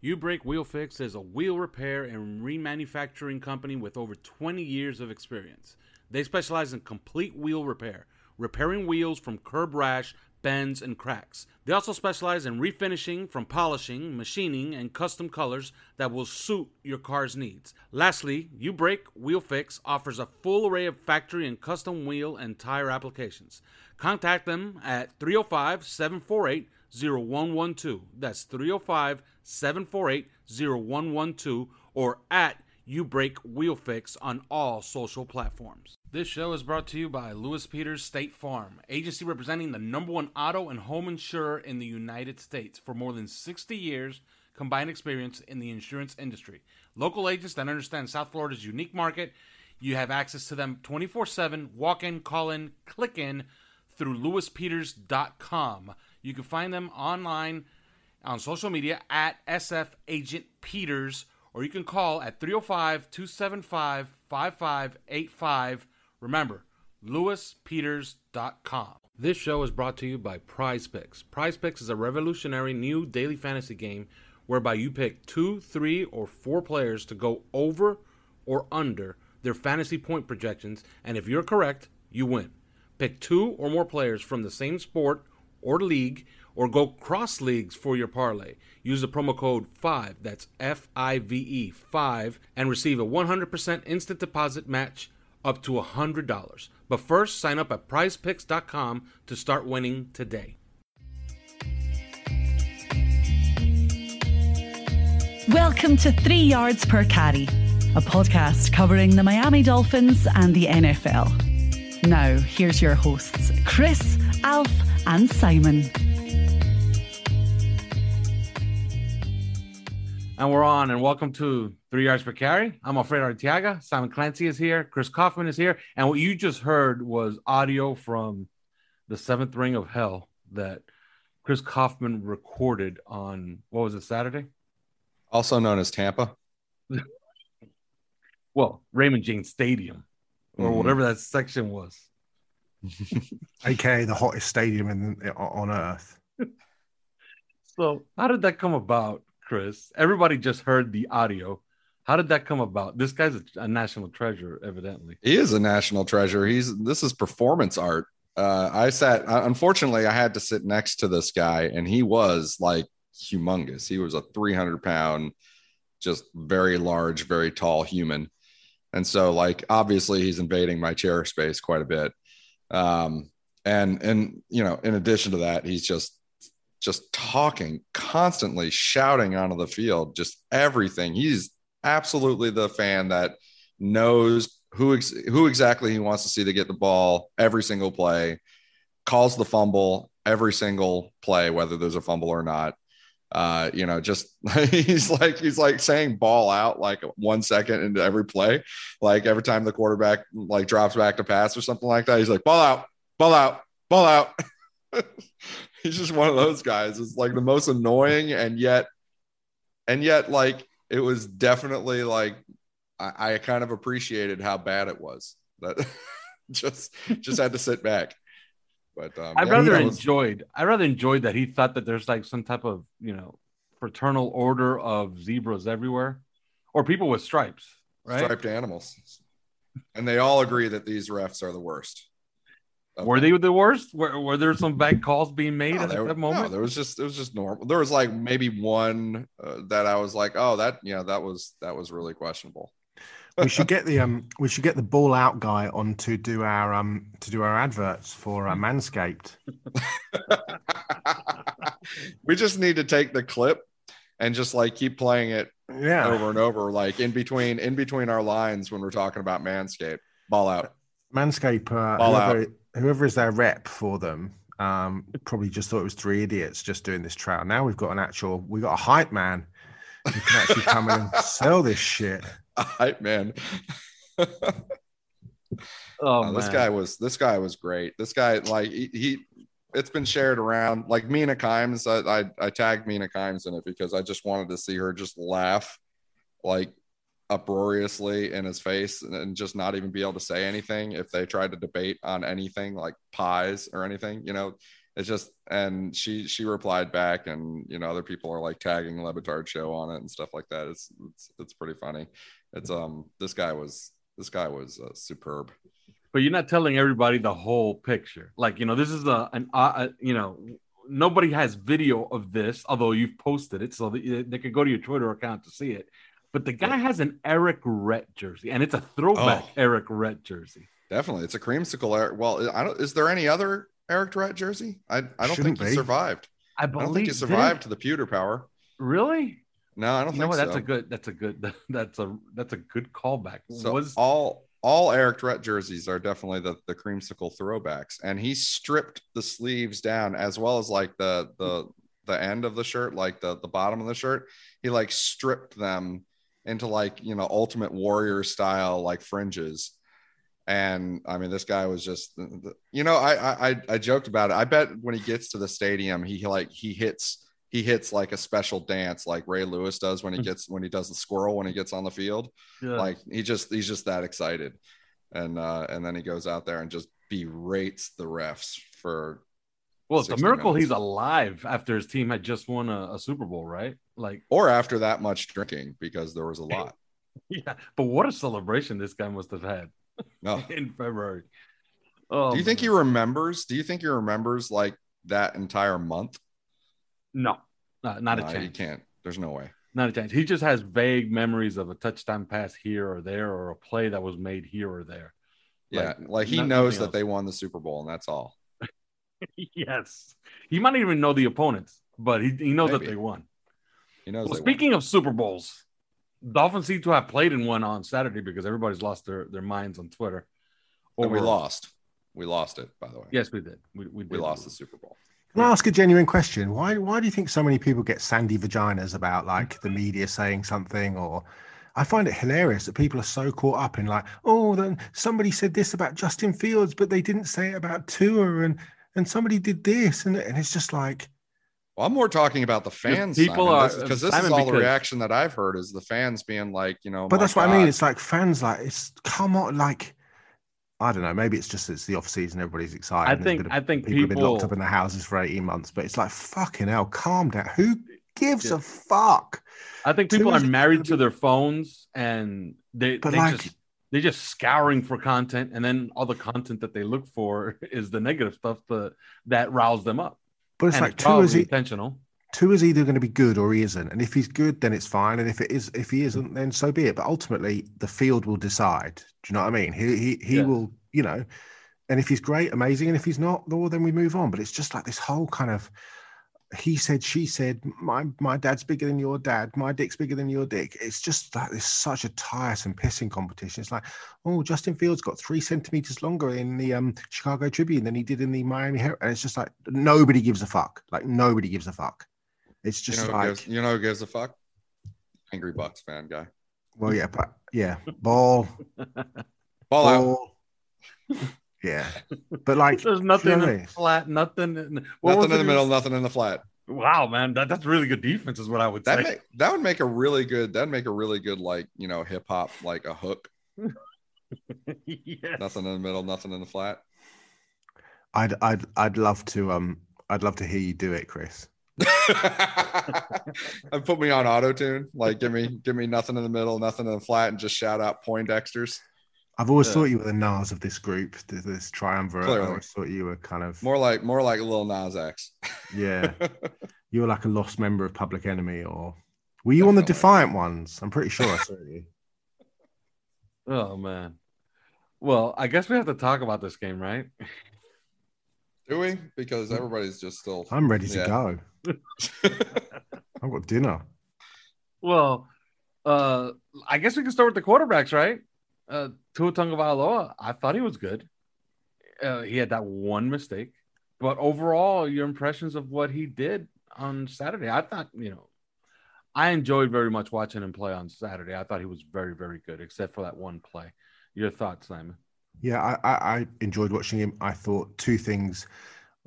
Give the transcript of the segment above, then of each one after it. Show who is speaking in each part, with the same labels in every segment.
Speaker 1: U Brake Wheel Fix is a wheel repair and remanufacturing company with over 20 years of experience. They specialize in complete wheel repair, repairing wheels from curb rash, bends, and cracks. They also specialize in refinishing from polishing, machining, and custom colors that will suit your car's needs. Lastly, U Brake Wheel Fix offers a full array of factory and custom wheel and tire applications. Contact them at 305 748 0112. That's 305 748 0112 or at You Break Wheel Fix on all social platforms. This show is brought to you by Lewis Peters State Farm, agency representing the number one auto and home insurer in the United States for more than 60 years combined experience in the insurance industry. Local agents that understand South Florida's unique market. You have access to them 24 7, walk in, call in, click in through lewispeters.com. You can find them online on social media at SF Agent Peters, or you can call at 305 275 5585. Remember, lewispeters.com. This show is brought to you by Prize Picks. Prize Picks is a revolutionary new daily fantasy game whereby you pick two, three, or four players to go over or under their fantasy point projections, and if you're correct, you win. Pick two or more players from the same sport or league, or go cross leagues for your parlay. Use the promo code 5, that's F I V E 5, and receive a 100% instant deposit match up to $100. But first, sign up at prizepicks.com to start winning today.
Speaker 2: Welcome to Three Yards Per Carry, a podcast covering the Miami Dolphins and the NFL. Now, here's your hosts, Chris, Alf, and Simon.
Speaker 1: And we're on, and welcome to Three Yards Per Carry. I'm Alfredo Artiaga. Simon Clancy is here. Chris Kaufman is here. And what you just heard was audio from the seventh ring of hell that Chris Kaufman recorded on, what was it, Saturday?
Speaker 3: Also known as Tampa.
Speaker 1: well, Raymond James Stadium, or
Speaker 3: Mhm.
Speaker 1: whatever that section was.
Speaker 4: Aka the hottest stadium in on earth.
Speaker 1: So, how did that come about, Chris? Everybody just heard the audio. How did that come about? This guy's a, a national treasure, evidently.
Speaker 3: He is a national treasure. He's this is performance art. Uh, I sat. uh, Unfortunately, I had to sit next to this guy, and he was like humongous. He was a 300 pound, just very large, very tall human. And so, like, obviously, he's invading my chair space quite a bit. Um, and and you know, in addition to that, he's just just talking constantly, shouting onto the field, just everything. He's absolutely the fan that knows who ex- who exactly he wants to see to get the ball every single play, calls the fumble every single play, whether there's a fumble or not. Uh, you know, just he's like he's like saying ball out like one second into every play, like every time the quarterback like drops back to pass or something like that. He's like ball out, ball out, ball out. he's just one of those guys. It's like the most annoying and yet and yet like it was definitely like I, I kind of appreciated how bad it was. That just just had to sit back. But um,
Speaker 1: I
Speaker 3: yeah,
Speaker 1: rather enjoyed. I rather enjoyed that he thought that there's like some type of you know fraternal order of zebras everywhere, or people with stripes, right?
Speaker 3: striped animals, and they all agree that these refs are the worst.
Speaker 1: Were they the worst? Were, were there some bad calls being made
Speaker 3: No,
Speaker 1: at
Speaker 3: there,
Speaker 1: that
Speaker 3: no,
Speaker 1: moment?
Speaker 3: there was just it was just normal. There was like maybe one uh, that I was like, oh, that yeah, that was that was really questionable.
Speaker 4: We should get the um we should get the ball out guy on to do our um to do our adverts for uh, Manscaped.
Speaker 3: we just need to take the clip and just like keep playing it
Speaker 4: Yeah.
Speaker 3: over and over, like in between in between our lines when we're talking about Manscaped. Ball out.
Speaker 4: Manscaped, uh,
Speaker 3: Ball
Speaker 4: whoever, whoever is their rep for them, um, probably just thought it was three idiots just doing this trial. Now we've got an actual, we've got a hype man who can actually come in and sell this shit.
Speaker 3: Hype man.
Speaker 1: oh,
Speaker 3: Uh, this guy was this guy was great. This guy like he, he it's been shared around like Mina Kimes. I, I I tagged Mina Kimes in it because I just wanted to see her just laugh like uproariously in his face and, and just not even be able to say anything if they tried to debate on anything like pies or anything, you know. It's just and she she replied back and you know other people are like tagging Le Batard show on it and stuff like that. It's it's it's pretty funny. It's um this guy was this guy was uh, superb.
Speaker 1: but you're not telling everybody the whole picture. Like you know, this is a an uh, uh, you know nobody has video of this, although you've posted it, so that they could go to your Twitter account to see it. But the guy has an Errict Rhett jersey, and it's a throwback
Speaker 3: Oh.
Speaker 1: Errict Rhett jersey.
Speaker 3: Definitely, it's a creamsicle. Eric. Well, I don't. Is there any other Errict Rhett jersey? I I don't
Speaker 4: Shouldn't
Speaker 3: think he
Speaker 4: be.
Speaker 3: survived.
Speaker 1: I
Speaker 3: I don't think he
Speaker 1: didn't-
Speaker 3: survived to the pewter power.
Speaker 1: Really?
Speaker 3: No, I don't
Speaker 1: You know
Speaker 3: think
Speaker 1: what?
Speaker 3: so.
Speaker 1: That's a good. That's a good. That's a that's a good callback.
Speaker 3: So
Speaker 1: was
Speaker 3: all all Errict Rhett jerseys are definitely the the creamsicle throwbacks, and he stripped the sleeves down as well as like the the the end of the shirt, like the the bottom of the shirt. He like stripped them into like you know Ultimate Warrior style like fringes. And I mean, this guy was just, you know, I, I I joked about it. I bet when he gets to the stadium, he like he hits he hits like a special dance like Ray Lewis does when he gets when he does the squirrel when he gets on the field
Speaker 1: yeah.
Speaker 3: like he just he's just that excited and uh and then he goes out there and just berates the refs for
Speaker 1: well, it's a miracle
Speaker 3: minutes.
Speaker 1: he's alive after his team had just won a, a Super Bowl, right? Like,
Speaker 3: or after that much drinking because there was a lot
Speaker 1: yeah. But what a celebration this guy must have had in February. Oh,
Speaker 3: do you think he remembers do you think he remembers like that entire month
Speaker 1: No, not, not
Speaker 3: No,
Speaker 1: a
Speaker 3: he
Speaker 1: chance.
Speaker 3: can't there's no way
Speaker 1: Not a chance. He just has vague memories of a touchdown pass here or there, or a play that was made here or there.
Speaker 3: yeah like, he knows
Speaker 1: nothing
Speaker 3: that they won the super bowl and that's all
Speaker 1: yes, he might not even know the opponents, but he, he knows
Speaker 3: Maybe.
Speaker 1: that they won.
Speaker 3: he knows
Speaker 1: Well,
Speaker 3: they
Speaker 1: speaking of Super Bowls, Dolphins seem to have played in one on Saturday because everybody's lost their, their minds on Twitter.
Speaker 3: won. And we lost we lost it by the way
Speaker 1: Yes, we did. We, we,
Speaker 3: we lost the super bowl
Speaker 4: Can I ask a genuine question? Why why do you think so many people get sandy vaginas about like the media saying something or I find it hilarious that people are so caught up in like, oh, then somebody said this about Justin Fields, but they didn't say it about Tua and and somebody did this and, and it's just like
Speaker 3: Well, I'm more talking about the fans.
Speaker 1: people
Speaker 3: Simon,
Speaker 1: are-
Speaker 3: because this, is
Speaker 1: Simon,
Speaker 3: all the reaction that I've heard is the fans being like, you know.
Speaker 4: but
Speaker 3: my
Speaker 4: that's what I mean. It's like fans like it's come on like I don't know, maybe it's just it's the off season, everybody's excited.
Speaker 1: I think
Speaker 4: been a-
Speaker 1: I think
Speaker 4: people, have been locked up in their houses for 18 months, but it's like fucking hell, calm down. Who gives
Speaker 1: Yeah.
Speaker 4: a fuck?
Speaker 1: I think people are married
Speaker 4: gonna be-
Speaker 1: their phones and they
Speaker 4: But
Speaker 1: they
Speaker 4: like-
Speaker 1: just they're just scouring for content and then all the content that they look for is the negative stuff that that riles them up.
Speaker 4: But it's
Speaker 1: and
Speaker 4: like
Speaker 1: it's
Speaker 4: two is
Speaker 1: intentional.
Speaker 4: Two is either going to be good or he isn't. And if he's good, then it's fine. And if it is if he isn't, then so be it. But ultimately the field will decide. Do you know what I mean? He he he
Speaker 1: Yeah.
Speaker 4: will, you know, and if he's great, amazing. And if he's not, well then we move on. But it's just like this whole kind of he said, she said, my my dad's bigger than your dad, my dick's bigger than your dick. It's just like this such a tiresome pissing competition. It's like, oh, Justin Fields got three centimeters longer in the um Chicago Tribune than he did in the Miami Herald. And it's just like nobody gives a fuck. Like nobody gives a fuck. It's just
Speaker 3: You
Speaker 4: just
Speaker 3: know,
Speaker 4: like,
Speaker 3: gives, you know who gives a fuck? Angry Bucks fan guy.
Speaker 4: well, yeah, but yeah, ball,
Speaker 3: Ball out.
Speaker 4: ball. yeah, but like,
Speaker 1: There's nothing
Speaker 4: you know what I
Speaker 1: in
Speaker 4: mean?
Speaker 1: flat, nothing. In, what
Speaker 3: Nothing in the middle,
Speaker 1: was-
Speaker 3: nothing in the flat.
Speaker 1: Wow, man, that, that's really good defense, is what I would
Speaker 3: That
Speaker 1: say.
Speaker 3: make, that would make a really good. That'd make a really good like you know hip hop like a hook.
Speaker 1: yes.
Speaker 3: Nothing in the middle, nothing in the flat.
Speaker 4: I'd I'd I'd love to um I'd love to hear you do it, Chris.
Speaker 3: and put me on auto tune. Like give me give me nothing in the middle, nothing in the flat, and just shout out Poindexters.
Speaker 4: I've always
Speaker 1: Yeah.
Speaker 4: thought you were the Nas of this group, th- this triumvirate. I always thought you were kind of
Speaker 3: More like more like Lil Nas X.
Speaker 4: yeah. You were like a lost member of Public Enemy, or were you on the Defiant ones? I'm pretty sure I saw you.
Speaker 1: Oh man. Well, I guess we have to talk about this game, right?
Speaker 3: Do we? Because everybody's just still.
Speaker 4: I'm ready to
Speaker 3: Yeah.
Speaker 4: go. I've got dinner.
Speaker 1: Well, uh, I guess we can start with the quarterbacks, right? Uh, Tua Tagovailoa, I thought he was good. Uh, he had that one mistake, but overall, your impressions of what he did on Saturday, I thought, you know, I enjoyed very much watching him play on Saturday. I thought he was very, very good, except for that one play. Your thoughts, Simon?
Speaker 4: Yeah, I, I, I enjoyed watching him. I thought two things,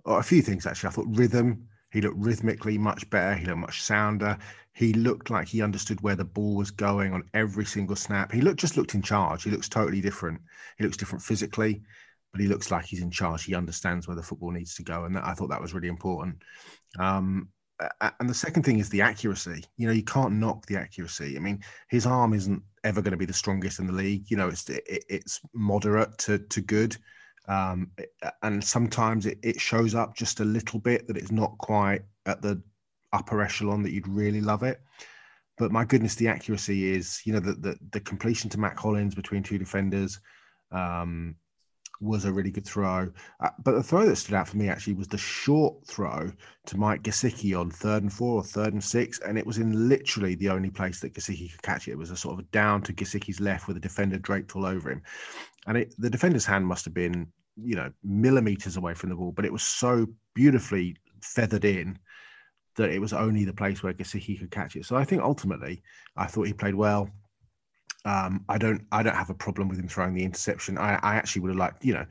Speaker 4: or a few things actually. I thought rhythm. He looked rhythmically much better. He looked much sounder. He looked like he understood where the ball was going on every single snap. He looked just looked in charge. He looks totally different. He looks different physically, but he looks like he's in charge. He understands where the football needs to go, and that, I thought that was really important. Um, and the second thing is the accuracy. You know, you can't knock the accuracy. I mean, his arm isn't ever going to be the strongest in the league. You know, it's it, it's moderate to to good, um, and sometimes it, it shows up just a little bit that it's not quite at the upper echelon that you'd really love it. But my goodness, the accuracy is you know the the, the completion to Mack Hollins between two defenders. Um, was a really good throw. Uh, but the throw that stood out for me actually was the short throw to Mike Gesicki on third and four or third and six. And it was in literally the only place that Gesicki could catch it. It was a sort of down to Gesicki's left with a defender draped all over him. And it, the defender's hand must have been, you know, millimeters away from the ball, but it was so beautifully feathered in that it was only the place where Gesicki could catch it. So I think ultimately, I thought he played well. Um, I don't I don't have a problem with him throwing the interception. I, I actually would have liked, you know,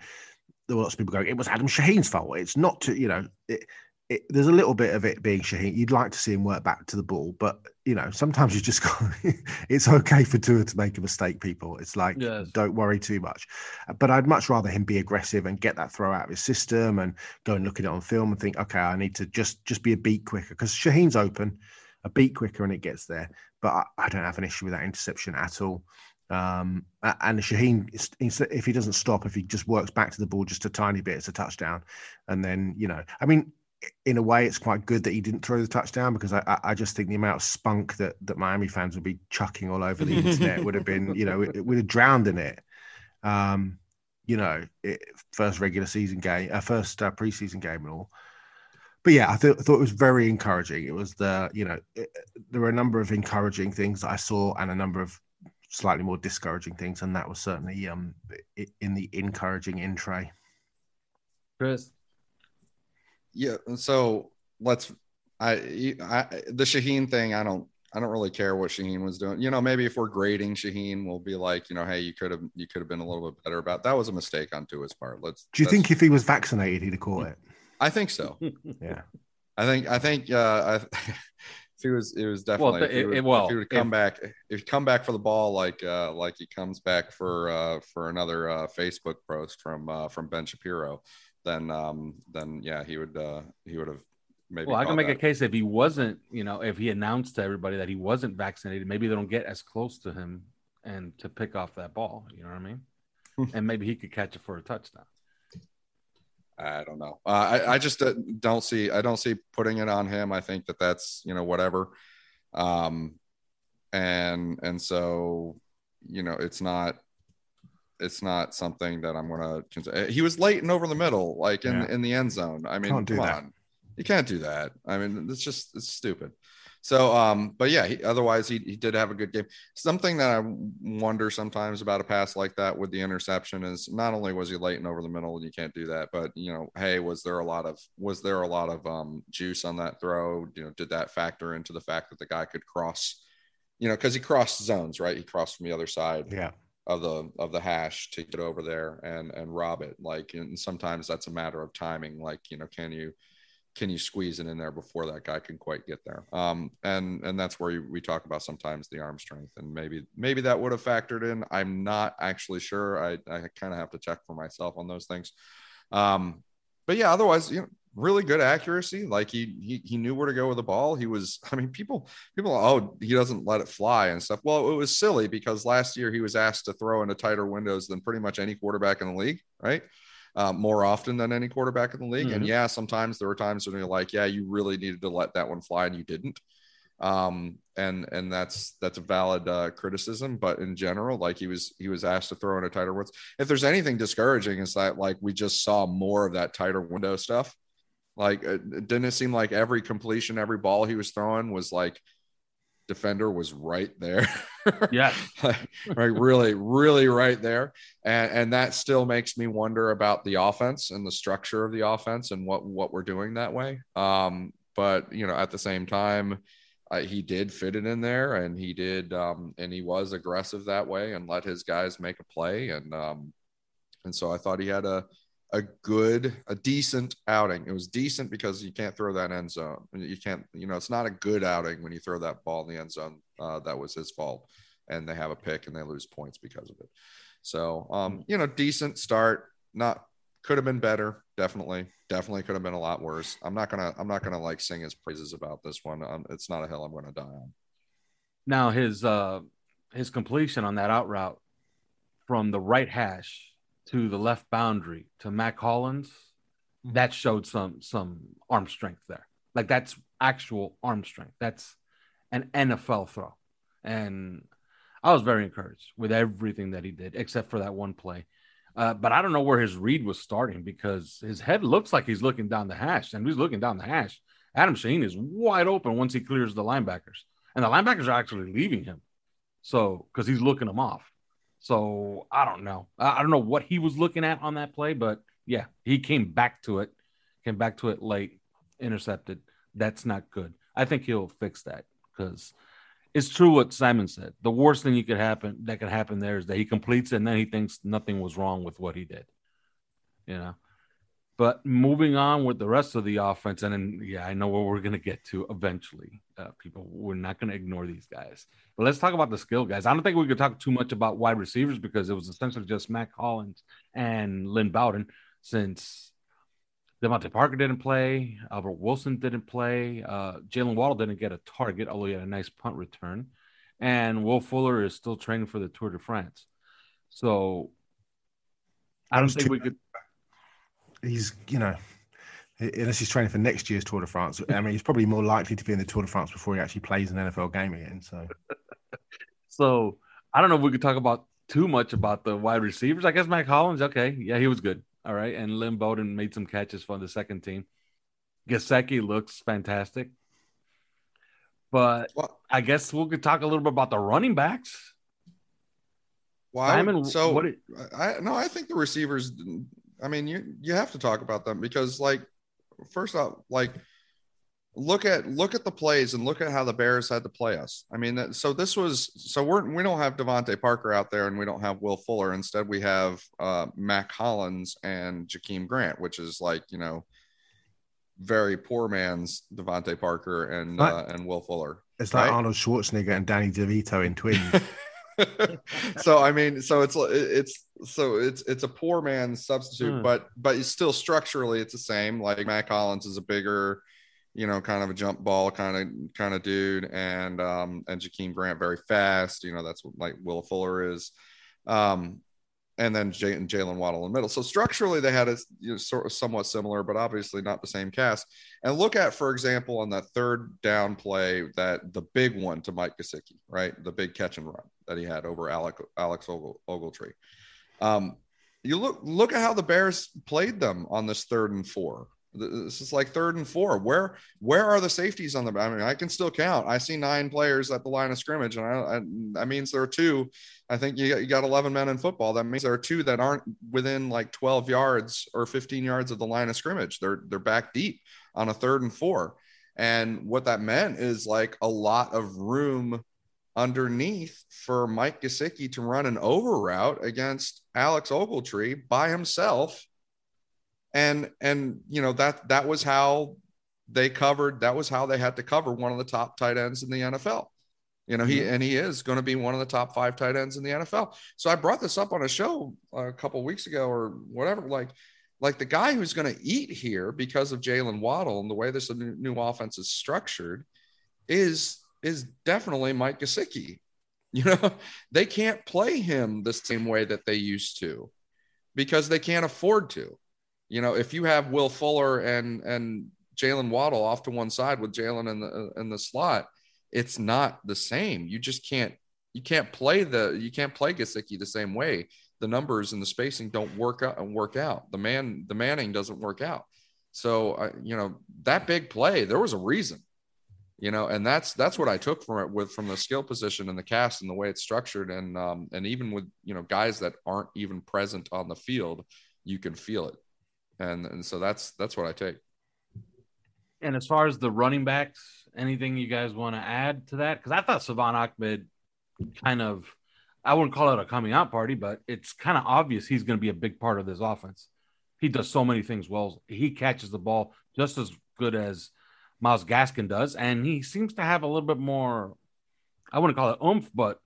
Speaker 4: there were lots of people going, it was Adam Shaheen's fault. It's not to, you know, it, it, there's a little bit of it being Shaheen. You'd like to see him work back to the ball, but you know, sometimes you just got it's okay for Tua to make a mistake, people. It's like
Speaker 1: Yes.
Speaker 4: don't worry too much. But I'd much rather him be aggressive and get that throw out of his system and go and look at it on film and think, okay, I need to just just be a beat quicker because Shaheen's open, a beat quicker and it gets there. But I, I don't have an issue with that interception at all. Um, and Shaheen, if he doesn't stop, if he just works back to the ball just a tiny bit, it's a touchdown. And then, you know, I mean, in a way, it's quite good that he didn't throw the touchdown because I, I- just think the amount of spunk that, that Miami fans would be chucking all over the internet would have been, you know, it would have drowned in it. Um, you know, it, first regular season game, uh, first uh, preseason game and all. But yeah, I thought thought it was very encouraging. It was the, you know, it, there were a number of encouraging things that I saw and a number of slightly more discouraging things, and that was certainly um in the encouraging in tray.
Speaker 1: Chris?
Speaker 3: Yeah. So let's. I, I the Shaheen thing. I don't. I don't really care what Shaheen was doing. You know, maybe if we're grading Shaheen, we'll be like, you know, hey, you could have you could have been a little bit better about. That was a mistake on Tua's part. Let's.
Speaker 4: Do you think if he was vaccinated, he'd have caught it?
Speaker 3: I think so.
Speaker 4: Yeah.
Speaker 3: I think. I think. Uh, I, if he was, it was definitely.
Speaker 1: Well,
Speaker 3: if, he
Speaker 1: it-
Speaker 3: would,
Speaker 1: it- well,
Speaker 3: if he would come
Speaker 1: if-
Speaker 3: back, if he come back for the ball like uh, like he comes back for uh, for another uh, Facebook post from uh, from Ben Shapiro, then um, then yeah, he would uh, he would have maybe.
Speaker 1: Well, I can
Speaker 3: caught
Speaker 1: make a case if he wasn't, you know, if he announced to everybody that he wasn't vaccinated, maybe they don't get as close to him and to pick off that ball. You know what I mean? and maybe he could catch it for a touchdown.
Speaker 3: I don't know. Uh, I, I just uh, don't see. I don't see putting it on him. I think that that's you know whatever, um, and and so you know it's not it's not something that I'm gonna. consider. He was late and over the middle, like in
Speaker 4: Yeah.
Speaker 3: in the end zone. I mean, come
Speaker 4: that.
Speaker 3: on, you can't do that. I mean, it's just it's stupid. So, um, but yeah, he, otherwise he, he did have a good game. Something that I wonder sometimes about a pass like that with the interception is not only was he late and over the middle, and you can't do that, but you know, hey, was there a lot of was there a lot of um, juice on that throw? You know, did that factor into the fact that the guy could cross? You know, because he crossed zones, right? He crossed from the other side
Speaker 4: Yeah.
Speaker 3: of the of the hash to get over there and and rob it. Like, and sometimes that's a matter of timing. Like, you know, can you can you squeeze it in there before that guy can quite get there? Um, and and that's where we talk about sometimes the arm strength, and maybe maybe that would have factored in. I'm not actually sure. I I kind of have to check for myself on those things. Um, but yeah, otherwise, you know, really good accuracy. Like he, he he knew where to go with the ball. He was, I mean, people people oh he doesn't let it fly and stuff. Well, it was silly because last year he was asked to throw into tighter windows than pretty much any quarterback in the league, right? Uh, more often than any quarterback in the league. Mm-hmm. And yeah, sometimes there were times when you're like, yeah, you really needed to let that one fly and you didn't. Um, and and that's that's a valid uh, criticism. But in general, like he was he was asked to throw in a tighter window. If there's anything discouraging, is that like we just saw more of that tighter window stuff. Like, uh, didn't it seem like every completion, every ball he was throwing was like defender was right there.
Speaker 1: yeah.
Speaker 3: like, right. Really, really right there. And, and that still makes me wonder about the offense and the structure of the offense and what, what we're doing that way. Um, but, you know, at the same time, uh, he did fit it in there and he did, um, and he was aggressive that way and let his guys make a play. And, um, and so I thought he had a, a good, a decent outing. It was decent because you can't throw that end zone. You can't, you know, it's not a good outing when you throw that ball in the end zone. Uh, that was his fault, and they have a pick and they lose points because of it. So, um, you know, decent start. Not could have been better. Definitely, definitely could have been a lot worse. I'm not gonna, I'm not gonna like sing his praises about this one. Um, it's not a hill I'm gonna die on.
Speaker 1: Now his uh his completion on that out route from the right hash to the left boundary to Mack Hollins, mm-hmm. that showed some some arm strength there. Like that's actual arm strength. That's an NFL throw. And I was very encouraged with everything that he did, except for that one play. Uh, but I don't know where his read was starting because his head looks like he's looking down the hash, and he's looking down the hash. Adam Shaheen is wide open once he clears the linebackers, and the linebackers are actually leaving him. So because he's looking them off. So I don't know. I don't know what he was looking at on that play, but yeah, he came back to it, came back to it late, intercepted. That's not good. I think he'll fix that because it's true what Simon said. The worst thing you could happen that could happen there is that he completes it and then he thinks nothing was wrong with what he did. You know. But moving on with the rest of the offense, and then yeah, I know where we're gonna get to eventually. Uh, people, we're not gonna ignore these guys. But let's talk about the skill guys. I don't think we could talk too much about wide receivers because it was essentially just Mack Hollins and Lynn Bowden, since DeVante Parker didn't play, Albert Wilson didn't play, uh, Jaylen Waddle didn't get a target, although he had a nice punt return, and Will Fuller is still training for the Tour de France. So I don't think we could
Speaker 4: he's you know unless he's training for next year's Tour de France. I mean, he's probably more likely to be in the Tour de France before he actually plays an NFL game again. So,
Speaker 1: so I don't know if we could talk about too much about the wide receivers. I guess Mack Hollins, okay, yeah, he was good, all right, and Lynn Bowden made some catches for the second team. Gesicki looks fantastic, but well, I guess we could talk a little bit about the running backs.
Speaker 3: Why? Simon, so what? It, I no, I think the receivers I mean, you you have to talk about them because, like, first off, like, look at look at the plays and look at how the Bears had to play us. I mean, so this was so we're we don't have DeVante Parker out there and we don't have Will Fuller. Instead, we have uh, Mack Hollins and Jakeem Grant, which is like you know very poor man's DeVante Parker and uh, and Will Fuller.
Speaker 4: It's like? Arnold Schwarzenegger and Danny DeVito in Twins.
Speaker 3: so I mean, so it's it's so it's it's a poor man's substitute, hmm. but but it's still structurally it's the same. Like Mack Hollins is a bigger, you know, kind of a jump ball kind of kind of dude, and um and Jakeem Grant very fast. You know, that's what like Will Fuller is. Um, and then J- and Jaylen Waddle in the middle. So structurally, they had a you know, sort of somewhat similar, but obviously not the same cast. And look at, for example, on that third down play, that the big one to Mike Gesicki, right, the big catch and run that he had over Alec, Alex Ogletree. Um, you look look at how the Bears played them on this third and four. This is like third and four. Where where are the safeties on the? I mean, I can still count. I see nine players at the line of scrimmage, and I, I that means there are two. I think you got, you got eleven men in football. That means there are two that aren't within like twelve yards or fifteen yards of the line of scrimmage. They're they're back deep on a third and four, and what that meant is like a lot of room underneath for Mike Gesicki to run an over route against Alex Ogletree by himself and and you know that that was how they covered. That was how they had to cover one of the top tight ends in the NFL. You know, he mm-hmm. and he is going to be one of the top five tight ends in the NFL. So I brought this up on a show a couple weeks ago or whatever. Like, like the guy who's going to eat here because of Jaylen Waddle and the way this new, new offense is structured is is definitely Mike Gesicki. You know, they can't play him the same way that they used to because they can't afford to. You know, if you have Will Fuller and and Jaylen Waddle off to one side with Jaylen in the in the slot, it's not the same. You just can't you can't play the you can't play Gesicki the same way. The numbers and the spacing don't work out and work out. The man the Manning doesn't work out. So uh, you know that big play, there was a reason you know and that's that's what i took from it with from the skill position and the cast and the way it's structured and um and even with you know guys that aren't even present on the field you can feel it and and so that's that's what i take
Speaker 1: and as far as the running backs anything you guys want to add to that because i thought Salvon ahmed kind of i wouldn't call it a coming out party but it's kind of obvious he's going to be a big part of this offense he does so many things well he catches the ball just as good as Myles Gaskin does, and he seems to have a little bit more. I wouldn't call it oomph, but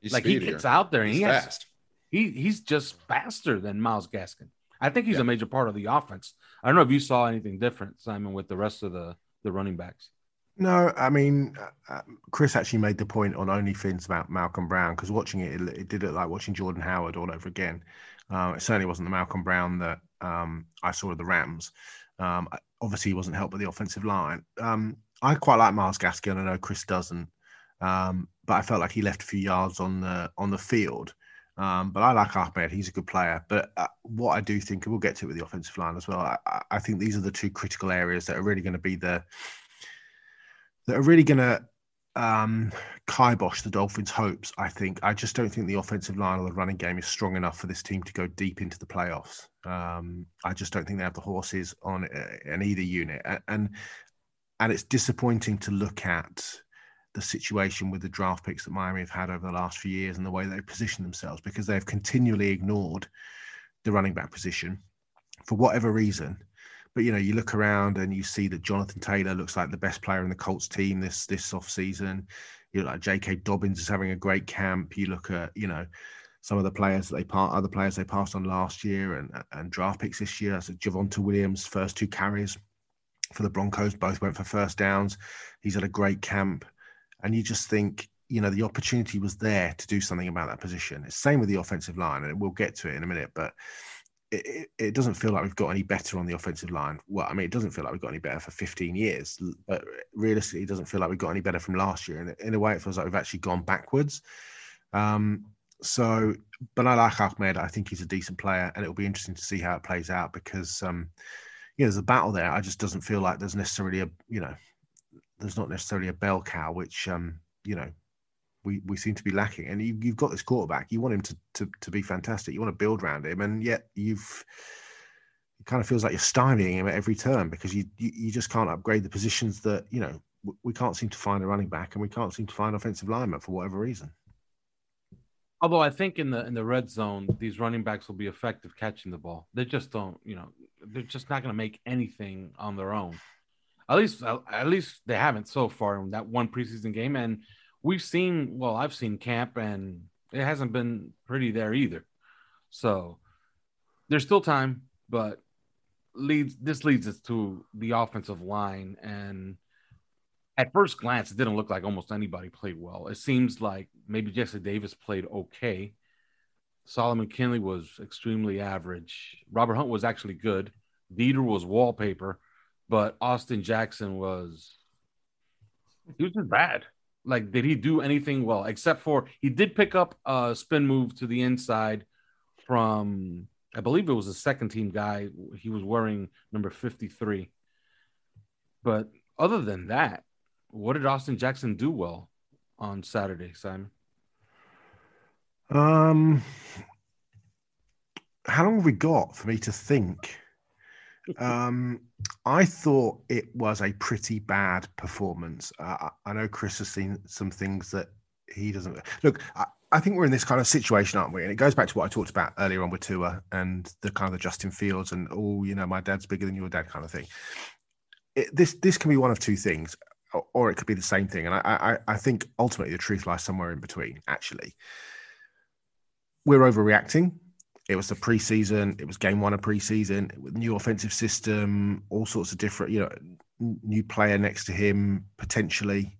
Speaker 1: he's like speedier. he gets out there and he's he has, fast. He he's just faster than Myles Gaskin. I think he's yeah. a major part of the offense. I don't know if you saw anything different, Simon, with the rest of the the running backs.
Speaker 4: No, I mean, uh, uh Chris actually made the point on Only OnlyFins about Malcolm Brown because watching it, it, it, did it like watching Jordan Howard all over again. Uh, it certainly wasn't the Malcolm Brown that um, I saw with the Rams. Um, obviously, he wasn't helped by the offensive line. Um, I quite like Myles Gaskin. I know Chris doesn't, um, but I felt like he left a few yards on the on the field. Um, but I like Ahmed; he's a good player. But uh, what I do think, and we'll get to it with the offensive line as well. I, I think these are the two critical areas that are really going to be the that are really going to um, kibosh the Dolphins' hopes. I think I just don't think the offensive line or the running game is strong enough for this team to go deep into the playoffs. Um, I just don't think they have the horses on uh, in either unit, and and it's disappointing to look at the situation with the draft picks that Miami have had over the last few years and the way they've positioned themselves because they've continually ignored the running back position for whatever reason. But you know, you look around and you see that Jonathan Taylor looks like the best player in the Colts team this this off season. You know, like J.K. Dobbins is having a great camp. You look at you know some of the players that they part other players they passed on last year and and draft picks this year. So Javonte Williams first two carries for the Broncos both went for first downs. He's had a great camp, and you just think you know the opportunity was there to do something about that position. It's same with the offensive line, and we'll get to it in a minute, but it, it, doesn't feel like we've got any better on the offensive line. Well, I mean, it doesn't feel like we've got any better for 15 years, but realistically, it doesn't feel like we've got any better from last year. And in a way, it feels like we've actually gone backwards. Um, so, but I like Ahmed. I think he's a decent player, and it'll be interesting to see how it plays out because, um, yeah, there's a battle there. I just doesn't feel like there's necessarily a, you know, there's not necessarily a bell cow, which, um, you know, we, we seem to be lacking. And you, have got this quarterback. You want him to, to to be fantastic. You want to build around him, and yet you've it kind of feels like you're stymieing him at every turn because you, you, you just can't upgrade the positions that you know we can't seem to find a running back and we can't seem to find offensive lineman for whatever reason.
Speaker 1: Although I think in the in the red zone, these running backs will be effective catching the ball. They just don't, you know, they're just not going to make anything on their own. At least, at least they haven't so far in that one preseason game. And we've seen well i've seen camp and it hasn't been pretty there either. So there's still time but leads this leads us to the offensive line and at first glance it didn't look like almost anybody played well. It seems like maybe jesse davis played okay. Solomon kindley was extremely average. Robert hunt was actually good. Deiter was wallpaper but austin jackson was he was just bad like did he do anything well except for he did pick up a spin move to the inside from I believe it was a second team guy. He was wearing number 53. But other than that, what did Austin Jackson do well on Saturday, Simon?
Speaker 4: Um how long have we got for me to think? Um, I thought it was a pretty bad performance. Uh, I know Chris has seen some things that he doesn't look. I, I, think we're in this kind of situation, aren't we? And it goes back to what I talked about earlier on with Tua and the kind of the Justin Fields and oh, you know, my dad's bigger than your dad kind of thing. it, this this can be one of two things, or, or it could be the same thing. And I, I I think ultimately the truth lies somewhere in between. Actually, we're overreacting. It was the preseason. It was game one of preseason. With new offensive system, all sorts of different, you know, new player next to him potentially,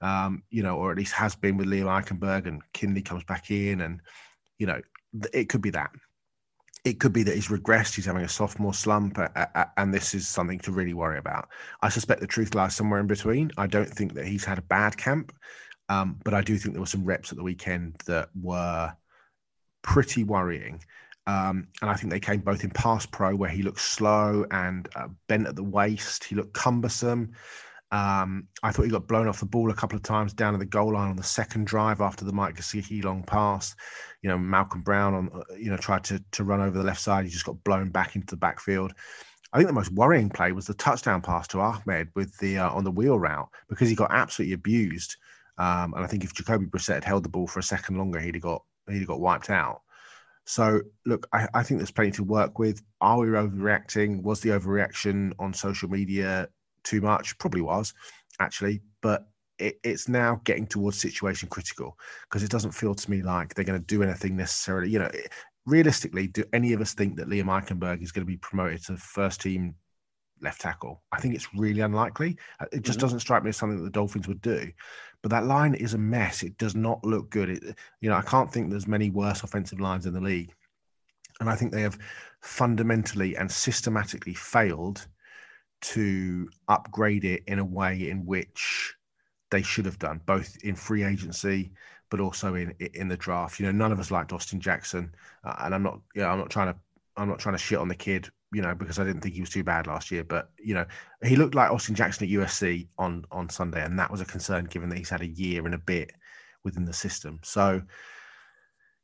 Speaker 4: um, you know, or at least has been with Liam Eichenberg, and Kindley comes back in, and you know, it could be that. It could be that he's regressed. He's having a sophomore slump, and this is something to really worry about. I suspect the truth lies somewhere in between. I don't think that he's had a bad camp, um, but I do think there were some reps at the weekend that were pretty worrying. Um, and I think they came both in pass pro, where he looked slow and uh, bent at the waist. He looked cumbersome. Um, I thought he got blown off the ball a couple of times down at the goal line on the second drive after the Mike Gesicki long pass. You know, Malcolm Brown on uh, you know tried to to run over the left side. He just got blown back into the backfield. I think the most worrying play was the touchdown pass to Ahmed with the uh, on the wheel route because he got absolutely abused. Um, and I think if Jacoby Brissett had held the ball for a second longer, he'd have got he'd have got wiped out. So, look, I, I, think there's plenty to work with. Are we overreacting? Was the overreaction on social media too much? Probably was, actually. But it, it's now getting towards situation critical because it doesn't feel to me like they're going to do anything necessarily. You know, realistically, do any of us think that Liam Eichenberg is going to be promoted to first team left tackle? I think it's really unlikely. Uh, it just mm-hmm. doesn't strike me as something that the Dolphins would do. But that line is a mess. It does not look good. It, you know, I can't think there's many worse offensive lines in the league. And I think they have fundamentally and systematically failed to upgrade it in a way in which they should have done, both in free agency but also in in the draft. You know, none of us liked Austin Jackson, uh, and I'm not, you know, I'm not trying to, I'm not trying to shit on the kid you know, because I didn't think he was too bad last year. But you know, he looked like Austin Jackson at USC on on Sunday, and that was a concern given that he's had a year and a bit within the system. So,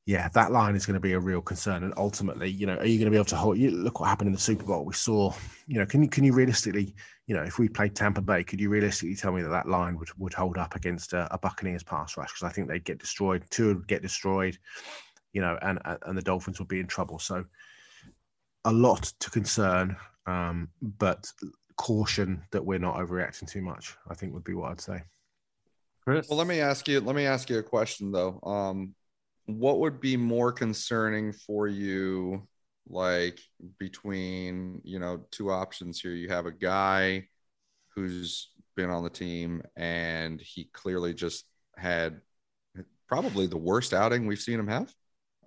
Speaker 4: yeah, that line is going to be a real concern. And ultimately, you know, are you going to be able to hold? You look what happened in the Super Bowl. We saw, you know, can you can you realistically, you know, if we played Tampa Bay, could you realistically tell me that that line would would hold up against a, a Buccaneers pass rush? Because I think they'd get destroyed. Tua would get destroyed. You know, and and the Dolphins would be in trouble. So a lot to concern, um, but caution that we're not overreacting too much. I think would be what I'd say.
Speaker 3: Chris, well, let me ask you. Let me ask you a question though. Um, what would be more concerning for you, like between you know two options here? You have a guy who's been on the team, and he clearly just had probably the worst outing we've seen him have.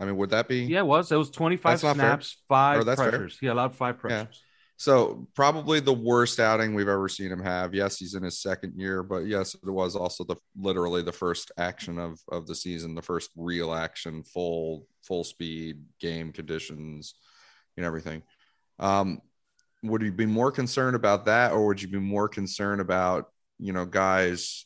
Speaker 3: I mean, would that be?
Speaker 1: Yeah, it was. It was 25 snaps, fair. five oh, pressures. Fair. He allowed five pressures. Yeah.
Speaker 3: So probably the worst outing we've ever seen him have. Yes, he's in his second year, but yes, it was also the literally the first action of of the season, the first real action, full full speed game conditions, and everything. Um, would you be more concerned about that, or would you be more concerned about you know guys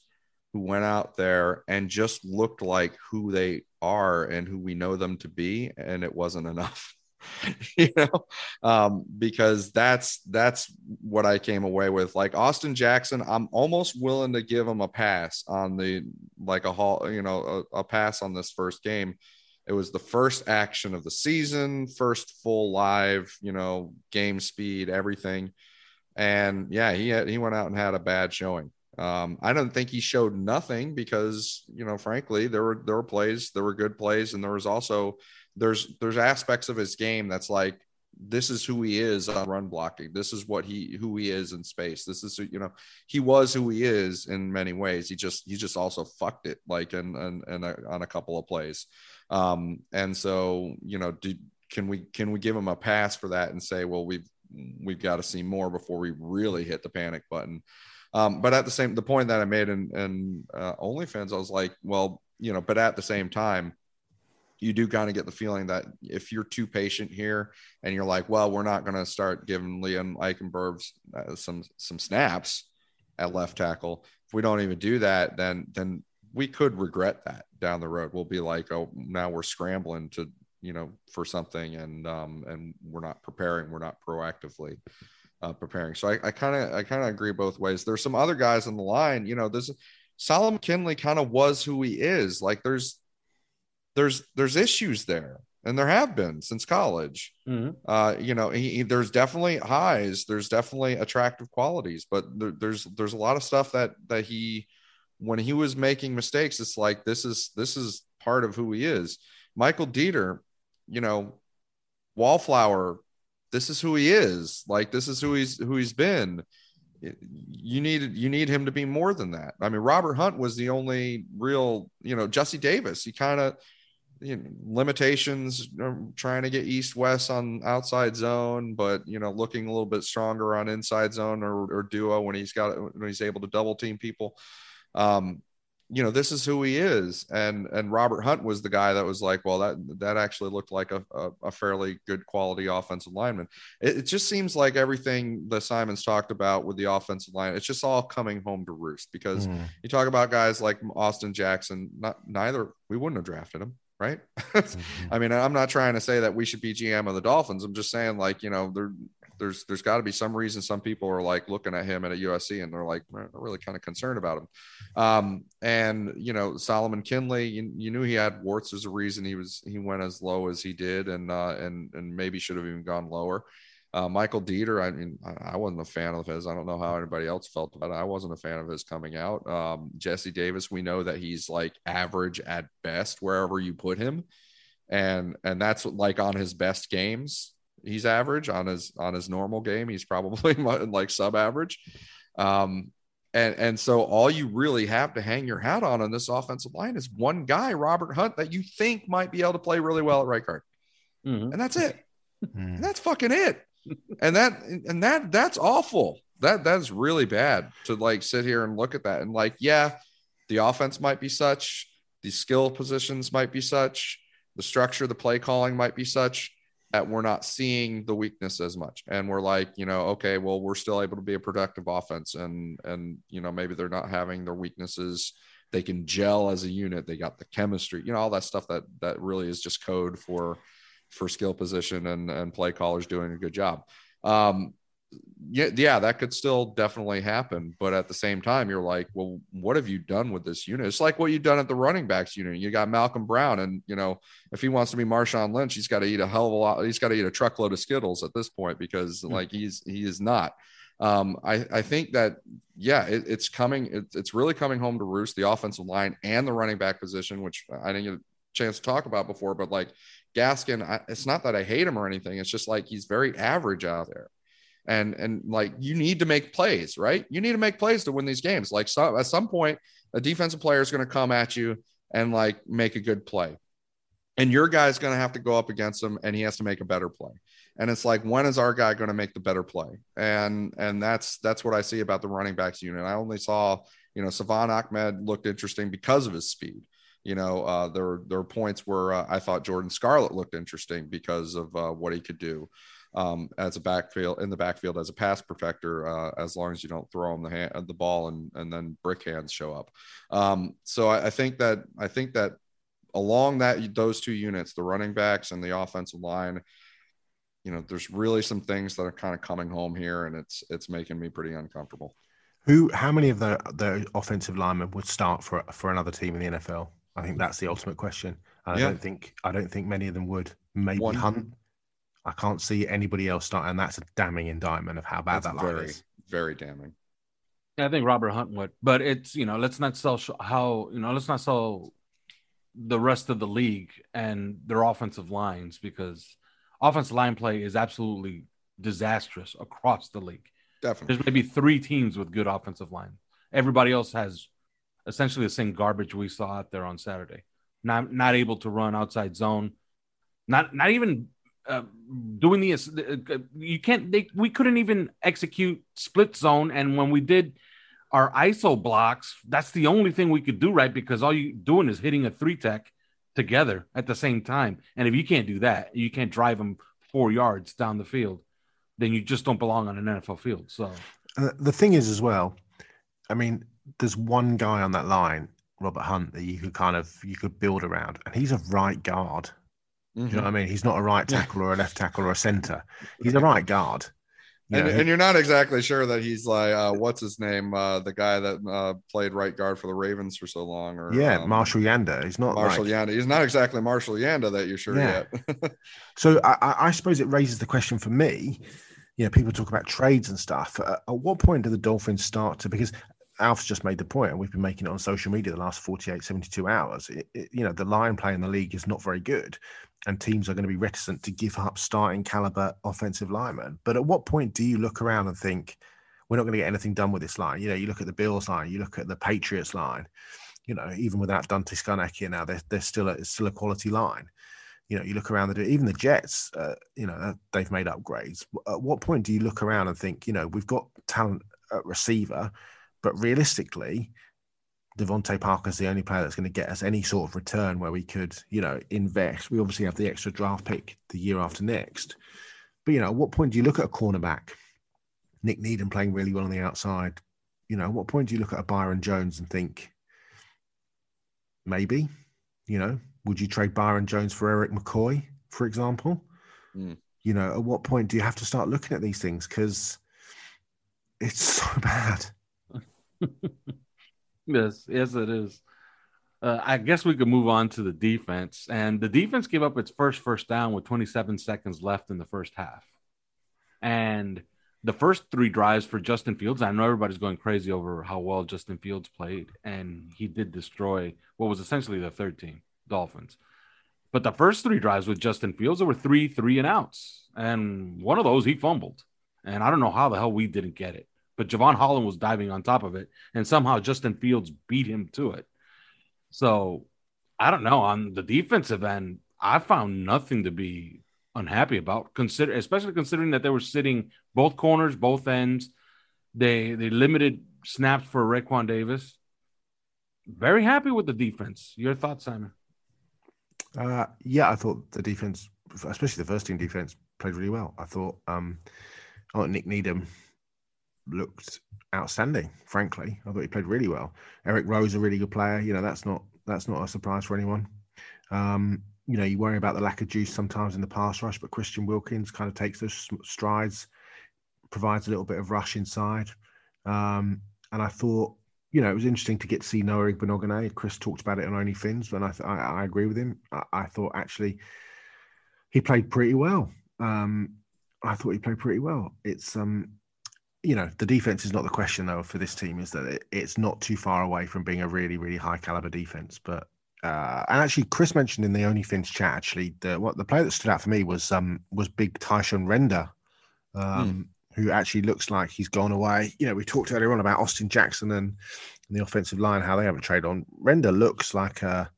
Speaker 3: who went out there and just looked like who they are and who we know them to be and it wasn't enough you know? Um, because that's that's what i came away with. Like austin jackson i'm almost willing to give him a pass on the like a hall you know a, a pass on this first game. It was the first action of the season first full live you know game speed everything. And yeah he had, he went out and had a bad showing um, I don't think he showed nothing because, you know, frankly, there were there were plays, there were good plays, and there was also there's there's aspects of his game that's like this is who he is on run blocking. This is what he who he is in space. This is you know he was who he is in many ways. He just he just also fucked it like in in, in a, on a couple of plays. Um, and so you know, do, can we can we give him a pass for that and say, well, we've we've got to see more before we really hit the panic button. Um, but at the same, the point that I made in, in uh, OnlyFins, I was like, well, you know, but at the same time, you do kind of get the feeling that if you're too patient here and you're like, well, we're not going to start giving Liam Eichenberg uh, some some snaps at left tackle. If we don't even do that, then then we could regret that down the road. We'll be like, oh, now we're scrambling to you know for something and um and we're not preparing, we're not proactively uh, preparing. So I kind of I kind of agree both ways. There's some other guys on the line. You know, this Solomon Kindley kind of was who he is. Like there's there's there's issues there, and there have been since college.
Speaker 1: Mhm.
Speaker 3: Uh, you know, he, he- there's definitely highs, there's definitely attractive qualities, but there, there's there's a lot of stuff that that he when he was making mistakes, it's like this is this is part of who he is. Michael Deiter, you know, Wallflower, this is who he is. Like this is who he's who he's been. You need you need him to be more than that. I mean, Robert Hunt was the only real, you know, Jesse Davis. He kind of you know, limitations trying to get east west on outside zone but you know looking a little bit stronger on inside zone or, or duo when he's got when he's able to double team people um you know this is who he is and and robert hunt was the guy that was like well that that actually looked like a, a, a fairly good quality offensive lineman it, it just seems like everything the simons talked about with the offensive line it's just all coming home to roost because
Speaker 4: Mm.
Speaker 3: you talk about guys like austin jackson not neither we wouldn't have drafted him right I mean, I'm not trying to say that we should be GM of the Dolphins. I'm just saying, like, you know, there, there's, there's got to be some reason some people are like looking at him at a USC and they're like, they're really kind of concerned about him. Um, and you know, Solomon Kindley, you, you knew he had warts. There's a reason he was he went as low as he did, and uh, and and maybe should have even gone lower. Uh, Michael Deiter, I mean, I, I wasn't a fan of his. I don't know how anybody else felt about it. I wasn't a fan of his coming out. Um, Jesse Davis, we know that he's like average at best wherever you put him and and that's like on his best games he's average on his on his normal game. He's probably like sub average um and and so all you really have to hang your hat on on this offensive line is one guy robert hunt that you think might be able to play really well at right guard.
Speaker 1: Mhm.
Speaker 3: and that's it.
Speaker 4: Mm.
Speaker 3: and that's fucking it. And that and that that's awful. That that's really bad to like sit here and look at that and like yeah the offense might be such the skill positions might be such the structure the play calling might be such that we're not seeing the weakness as much. And we're like you know okay well we're still able to be a productive offense. And and you know maybe they're not having their weaknesses. They can gel as a unit. They got the chemistry you know all that stuff that that really is just code for for skill position and and play callers doing a good job. Um yeah yeah that could still definitely happen but at the same time you're like well what have you done with this unit? It's like what you've done at the running backs unit. You got malcolm brown and you know if he wants to be marshawn lynch he's got to eat a hell of a lot he's got to eat a truckload of skittles at this point because like he's he is not. Um i i think that yeah it, it's coming it, it's really coming home to roost the offensive line and the running back position which i didn't get a chance to talk about before but like gaskin I, it's not that i hate him or anything it's just like he's very average out there and and like you need to make plays right? You need to make plays to win these games. Like so, at some point a defensive player is going to come at you and like make a good play. And your guy's going to have to go up against him and he has to make a better play. And it's like when is our guy going to make the better play? And and that's that's what i see about the running backs unit. I only saw you know Salvon Ahmed looked interesting because of his speed. You know uh, there there were points where uh, i thought jordan scarlett looked interesting because of uh, what he could do um, as a backfield in the backfield as a pass protector, uh, as long as you don't throw him the hand, the ball and and then brick hands show up. Um, so I, I think that I think that along that those two units, the running backs and the offensive line, you know, there's really some things that are kind of coming home here, and it's it's making me pretty uncomfortable.
Speaker 4: Who? How many of the the offensive linemen would start for for another team in the NFL? I think that's the ultimate question. And I
Speaker 3: Yeah.
Speaker 4: don't think I don't think many of them would. Maybe
Speaker 3: One-
Speaker 4: Hunt. I can't see anybody else start, and that's a damning indictment of how bad
Speaker 3: That's
Speaker 4: that line
Speaker 3: very
Speaker 4: is.
Speaker 3: very damning.
Speaker 1: I think Robert Hunt would, but it's you know let's not sell sh- how you know let's not sell the rest of the league and their offensive lines because offensive line play is absolutely disastrous across the league.
Speaker 3: Definitely.
Speaker 1: There's maybe three teams with good offensive line. Everybody else has essentially the same garbage we saw out there on Saturday. Not not able to run outside zone. Not not even uh, doing the uh, you can't they we couldn't even execute split zone. And when we did our ISO blocks that's the only thing we could do right? Because all you doing is hitting a three tech together at the same time. And if you can't do that you can't drive them 4 yards down the field then you just don't belong on an NFL field. So
Speaker 4: Uh, the thing is, as well, I mean, there's one guy on that line, Robert Hunt, that you could kind of you could build around, and he's a right guard. Do you know what I mean? He's not a right tackle or a left tackle or a center. He's a right guard. You
Speaker 3: and,
Speaker 4: know,
Speaker 3: and you're not exactly sure that he's like uh, what's his name uh, the guy that uh, played right guard for the ravens for so long or
Speaker 4: yeah,
Speaker 3: um,
Speaker 4: Marshall Yanda. He's not
Speaker 3: marshall
Speaker 4: like,
Speaker 3: yanda he's not exactly marshall yanda that you're sure
Speaker 4: Yeah.
Speaker 3: yet
Speaker 4: So I, I- I suppose it raises the question for me. You know, people talk about trades and stuff. Uh, at what point do the Dolphins start to? Because Alf's just made the point, and we've been making it on social media the last 48, 72 hours. It, it- you know, the line play in the league is not very good, and teams are going to be reticent to give up starting caliber offensive linemen. But at what point do you look around and think, we're not going to get anything done with this line? You know, you look at the Bills line, you look at the Patriots line. You know, even without Dante Scarnecchia here now, they're, still a, still a quality line you know, you look around the even the Jets, uh, you know, they've made upgrades. At what point do you look around and think, you know, we've got talent at receiver, but realistically, DeVante Parker's the only player that's going to get us any sort of return where we could, you know, invest. We obviously have the extra draft pick the year after next, but you know, at what point do you look at a cornerback, Nik Needham playing really well on the outside? You know, at what point do you look at a Byron Jones and think, maybe, you know, would you trade Byron Jones for Erik McCoy, for example?
Speaker 3: Mm.
Speaker 4: You know, at what point do you have to start looking at these things? Because it's so bad.
Speaker 1: Yes, yes, it is. Uh, I guess we could move on to the defense. And the defense gave up its first first down with 27 seconds left in the first half. And the first three drives for Justin Fields, I know everybody's going crazy over how well Justin Fields played, and he did destroy what was essentially the third team, Dolphins. But the first three drives with Justin Fields, there were three three and outs, and one of those he fumbled, and I don't know how the hell we didn't get it. But Jevon Holland was diving on top of it, and somehow Justin Fields beat him to it. So I don't know. On the defensive end, I found nothing to be unhappy about. Consider, especially considering that they were sitting both corners, both ends. They they limited snaps for Raekwon Davis. Very happy with the defense. Your thoughts, Simon?
Speaker 4: Uh, yeah, I thought the defense, especially the first team defense, played really well. I thought, um, I thought Nik Needham looked outstanding. Frankly, I thought he played really well. Eric Rowe's, a really good player. You know, that's not that's not a surprise for anyone. Um, you know, you worry about the lack of juice sometimes in the pass rush, but Christian Wilkins kind of takes those strides, provides a little bit of rush inside. Um, and I thought, you know, it was interesting to get to see Noah Igbinoghene. Chris talked about it on OnlyFins, and I, th- I, I agree with him. I, I thought actually he played pretty well. Um, I thought he played pretty well. It's um, you know, the defense is not the question though for this team. Is that it, it's not too far away from being a really, really high caliber defense. But uh, and actually, Chris mentioned in the OnlyFins chat actually the what the player that stood out for me was um was Big Tyshon Render, um, who actually looks like he's gone away. You know, we talked earlier on about Austin Jackson and, and the offensive line how they haven't traded on. Render looks like a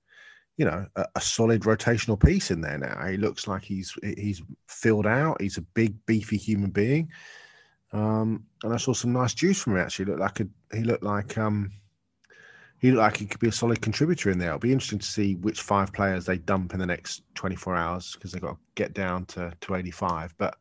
Speaker 4: you know a, a solid rotational piece in there now. He looks like he's he's filled out. He's a big beefy human being. Um, and I saw some nice juice from him. Actually, looked like a, he looked like um, he looked like he could be a solid contributor in there. It'll be interesting to see which five players they dump in the next 24 hours because they've got to get down to, to 85. But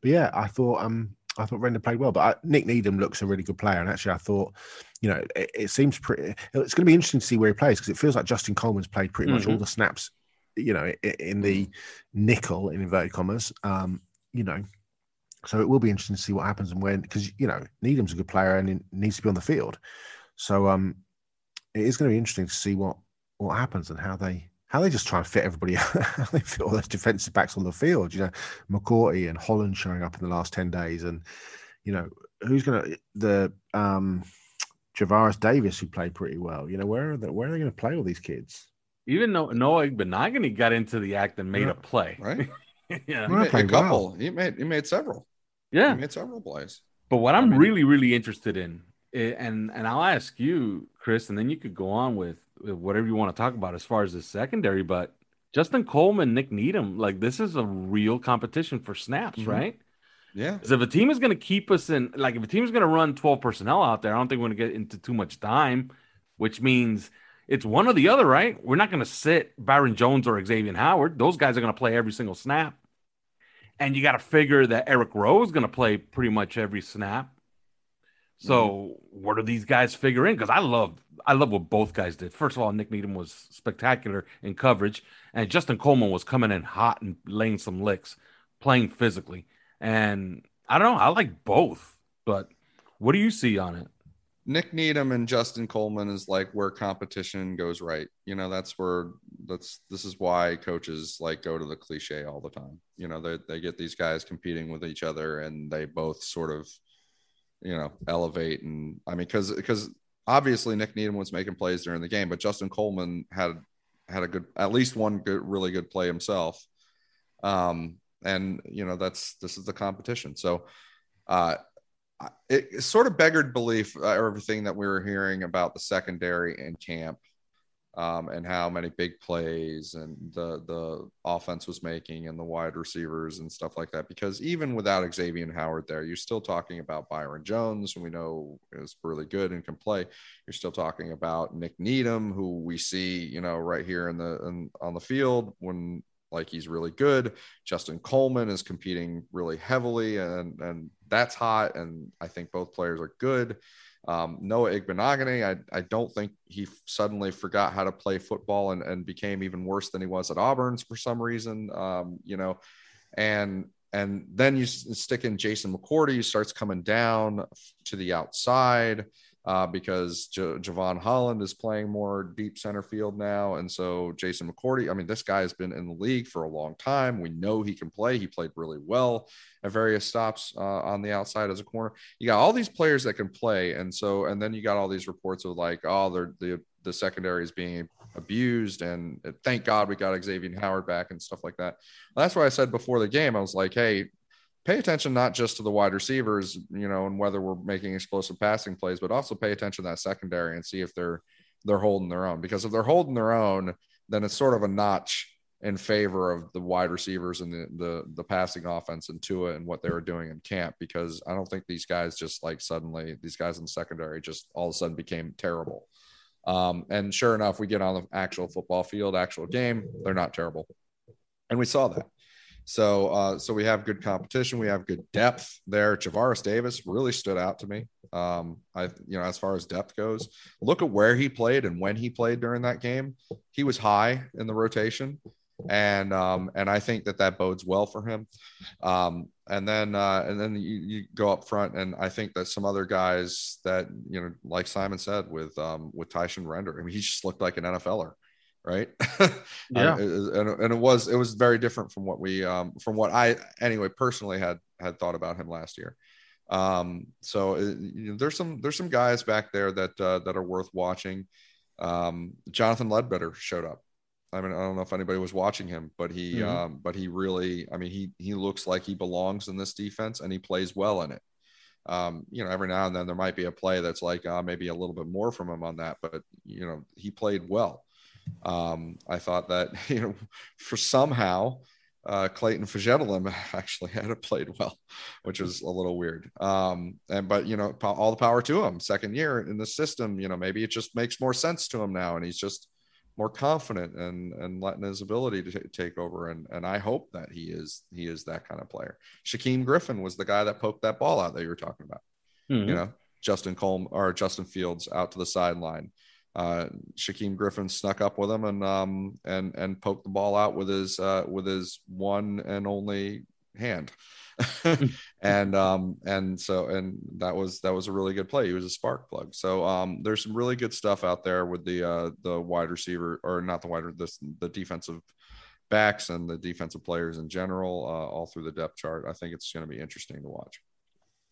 Speaker 4: but yeah, I thought um I thought Render played well. But I, Nik Needham looks a really good player, and actually I thought you know it, it seems pretty. It's going to be interesting to see where he plays because it feels like Justin Coleman's played pretty much all the snaps. You know, i- in the nickel in inverted commas. Um, you know, so it will be interesting to see what happens and when, because you know Needham's a good player and he needs to be on the field. So um, it is going to be interesting to see what what happens and how they how they just try and fit everybody. how they fit all those defensive backs on the field. You know, McCourty and Holland showing up in the last ten days, and you know who's going to the um, Javaris Davis who played pretty well. You know where are they, where are they going to play all these kids?
Speaker 1: Even though Noah Igbinoghene got into the act and made
Speaker 4: Yeah.
Speaker 1: a play,
Speaker 3: right
Speaker 1: yeah,
Speaker 3: he made a couple
Speaker 4: well.
Speaker 3: he made he made several
Speaker 1: yeah.
Speaker 3: he made several plays
Speaker 1: But what I'm
Speaker 3: mean-
Speaker 1: really, really interested in, eh, and and I'll ask you, Chris, and then you could go on with, with whatever you want to talk about as far as the secondary. But Justin Coleman, Nik Needham, like this is a real competition for snaps,
Speaker 3: Mhm.
Speaker 1: right?
Speaker 3: yeah
Speaker 1: Because if a team is going to keep us in, like if a team is going to run 12 personnel out there, I don't think we're going to get into too much time, which means it's one or the other, right? We're not going to sit Byron Jones or Xavier Howard. Those guys are going to play every single snap. And you got to figure that Eric Rowe is going to play pretty much every snap. So mm-hmm. what do these guys figure in? Because I love I love what both guys did. First of all, Nik Needham was spectacular in coverage, and Justin Coleman was coming in hot and laying some licks, playing physically. And I don't know. I like both, but what do you see on it?
Speaker 3: Nik Needham and Justin Coleman is like where competition goes right. You know, that's where that's this is why coaches like go to the cliche all the time. You know, they they get these guys competing with each other and they both sort of, you know, elevate and I mean because because obviously Nik Needham was making plays during the game, but Justin Coleman had had a good at least one good really good play himself. Um and you know that's this is the competition. So uh it sort of beggared belief uh, everything that we were hearing about the secondary and camp um, and how many big plays and the the offense was making and the wide receivers and stuff like that. Because even without Xavier Howard there you're still talking about Byron Jones who we know is really good and can play. You're still talking about Nik Needham who we see you know right here in the in, on the field when like he's really good. Justin Coleman is competing really heavily, and and that's hot. And I think both players are good. Um, Noah Igbinoghene, I, I don't think he suddenly forgot how to play football and, and became even worse than he was at Auburn's for some reason. Um, you know, and and then you stick in Jason McCourty, starts coming down to the outside uh, because J- Jevon Holland is playing more deep center field now. And so Jason McCourty, I mean, this guy has been in the league for a long time. We know he can play. He played really well at various stops uh, on the outside as a corner. You got all these players that can play. And so, and then you got all these reports of like, oh, they're the, the secondary is being abused. And thank God we got Xavier Howard back and stuff like that. That's why I said before the game, I was like, hey, pay attention not just to the wide receivers, you know, and whether we're making explosive passing plays, but also pay attention to that secondary and see if they're they're holding their own. Because if they're holding their own, then it's sort of a notch in favor of the wide receivers and the the, the passing offense and Tua and what they were doing in camp. Because I don't think these guys just like suddenly these guys in the secondary just all of a sudden became terrible. Um, and sure enough, we get on the actual football field, actual game, they're not terrible, and we saw that. So, uh, so we have good competition. We have good depth there. Javaris Davis really stood out to me. Um, I, you know, as far as depth goes, look at where he played and when he played during that game. He was high in the rotation, and um, and I think that that bodes well for him. Um, and then uh, and then you, you go up front, and I think that some other guys that you know, like Simon said, with um, with Tyson Render, I mean, he just looked like an NFLer right?
Speaker 1: Yeah.
Speaker 3: and, and it was it was very different from what we um from what i anyway personally had had thought about him last year. Um so it, uh, you know, there's some there's some guys back there that uh, that are worth watching. Um jonathan ledbetter showed up. I mean i don't know if anybody was watching him but he mm-hmm. um but he really i mean he he looks like he belongs in this defense and he plays well in it. Um, you know, every now and then there might be a play that's like uh, maybe a little bit more from him on that, but you know, he played well. Um, I thought that you know, for somehow uh, Clayton Fejedelem actually had it played well, which was a little weird. Um, and but you know, all the power to him. Second year in the system, you know, maybe it just makes more sense to him now, and he's just more confident and and letting his ability to t- take over. And and I hope that he is he is that kind of player. Shaquem Griffin was the guy that poked that ball out that you were talking about. Mm-hmm. You know, Justin Colm or Justin Fields out to the sideline uh, Shaquem Griffin snuck up with him and um, and and poked the ball out with his uh, with his one and only hand. and um and so and that was that was a really good play. He was a spark plug. So um there's some really good stuff out there with the uh the wide receiver or not the wide the, the defensive backs and the defensive players in general uh, all through the depth chart. I think it's going to be interesting to watch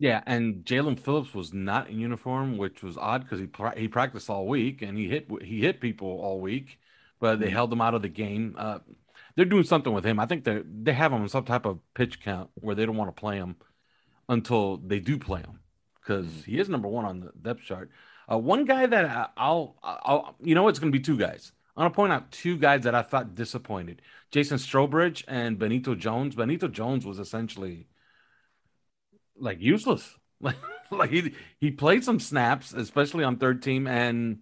Speaker 1: yeah, and Jaelan Phillips was not in uniform, which was odd because he pra- he practiced all week and he hit he hit people all week, but they mm-hmm. held him out of the game. Uh, they're doing something with him. I think they they have him on some type of pitch count where they don't want to play him until they do play him because he is number one on the depth chart. Uh, one guy that I'll, I'll you know it's going to be two guys. I'm going to point out two guys that I thought disappointed: Jason Strowbridge and Benito Jones. Benito Jones was essentially like useless. Like like he he played some snaps, especially on third team, and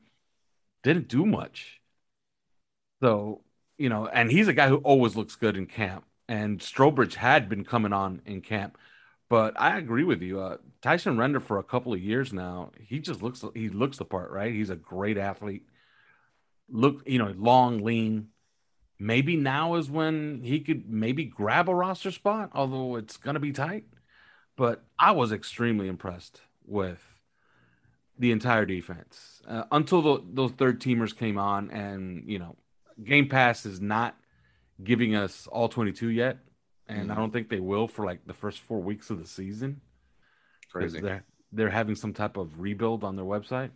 Speaker 1: didn't do much. So you know, and he's a guy who always looks good in camp. And Strowbridge had been coming on in camp, but I agree with you. Uh, Tyson Render for a couple of years now, he just looks he looks the part, right? He's a great athlete. Look, you know, long, lean. Maybe now is when he could maybe grab a roster spot, although it's gonna be tight. But I was extremely impressed with the entire defense uh, until the, those third teamers came on, and you know, Game Pass is not giving us all 22 yet, and mm. I don't think they will for like the first four weeks of the season.
Speaker 3: Crazy.
Speaker 1: They're they're having some type of rebuild on their website.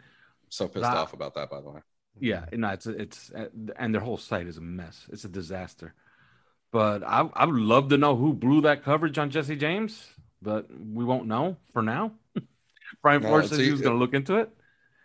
Speaker 3: So pissed I, off about that, by the way.
Speaker 1: Yeah, no, it's it's and their whole site is a mess. It's a disaster. But I I would love to know who blew that coverage on Jesse James, but we won't know for now. Brian no, Flores says he was going to look into it.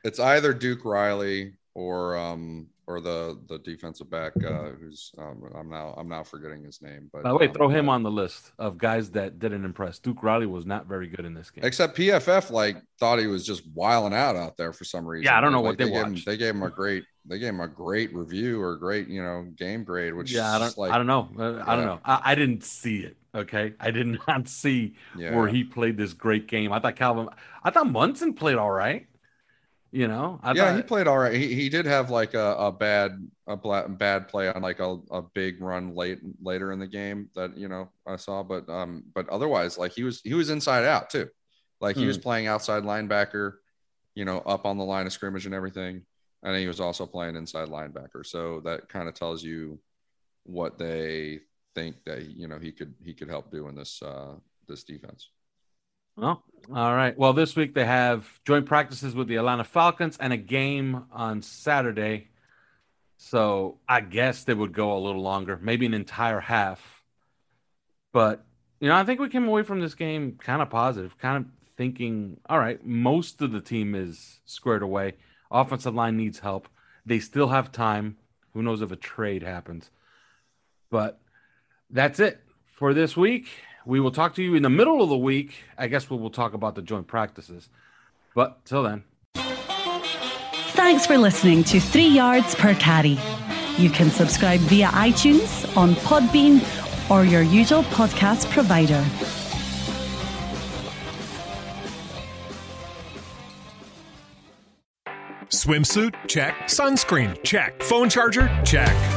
Speaker 3: It's either Duke Riley or um or the the defensive back uh, who's um, I'm now I'm now forgetting his name. But
Speaker 1: by the way,
Speaker 3: um,
Speaker 1: throw him on the list of guys that didn't impress. Duke Riley was not very good in this game.
Speaker 3: Except PFF like thought he was just wiling out out there for some reason.
Speaker 1: Yeah, I don't know
Speaker 3: like,
Speaker 1: what they,
Speaker 3: they
Speaker 1: gave
Speaker 3: him, they gave him a great they gave him a great review or great you know game grade. Which
Speaker 1: yeah, I don't
Speaker 3: like,
Speaker 1: I don't know uh, I don't know I, I, didn't see it. Okay, I did not see yeah. where he played this great game. I thought Calvin I thought Munson played all right. You know,
Speaker 3: I yeah, thought, he played all right. He, he did have like a, a bad a bad play on like a, a big run late later in the game that you know I saw, but um, but otherwise like he was he was inside out too, like he hmm. was playing outside linebacker, you know, up on the line of scrimmage and everything, and he was also playing inside linebacker. So that kind of tells you what they think that you know he could he could help do in this uh, this defense.
Speaker 1: Well, all right. Well, this week they have joint practices with the Atlanta Falcons and a game on Saturday. So I guess they would go a little longer, maybe an entire half. But, you know, I think we came away from this game kind of positive, kind of thinking, all right, most of the team is squared away. Offensive line needs help. They still have time. Who knows if a trade happens? But that's it for this week. We will talk to you in the middle of the week. I guess we will talk about the joint practices. But till then.
Speaker 2: Thanks for listening to Three Yards Per Carry. You can subscribe via iTunes, on Podbean, or your usual podcast provider.
Speaker 5: Swimsuit? Check. Sunscreen? Check. Phone charger? Check.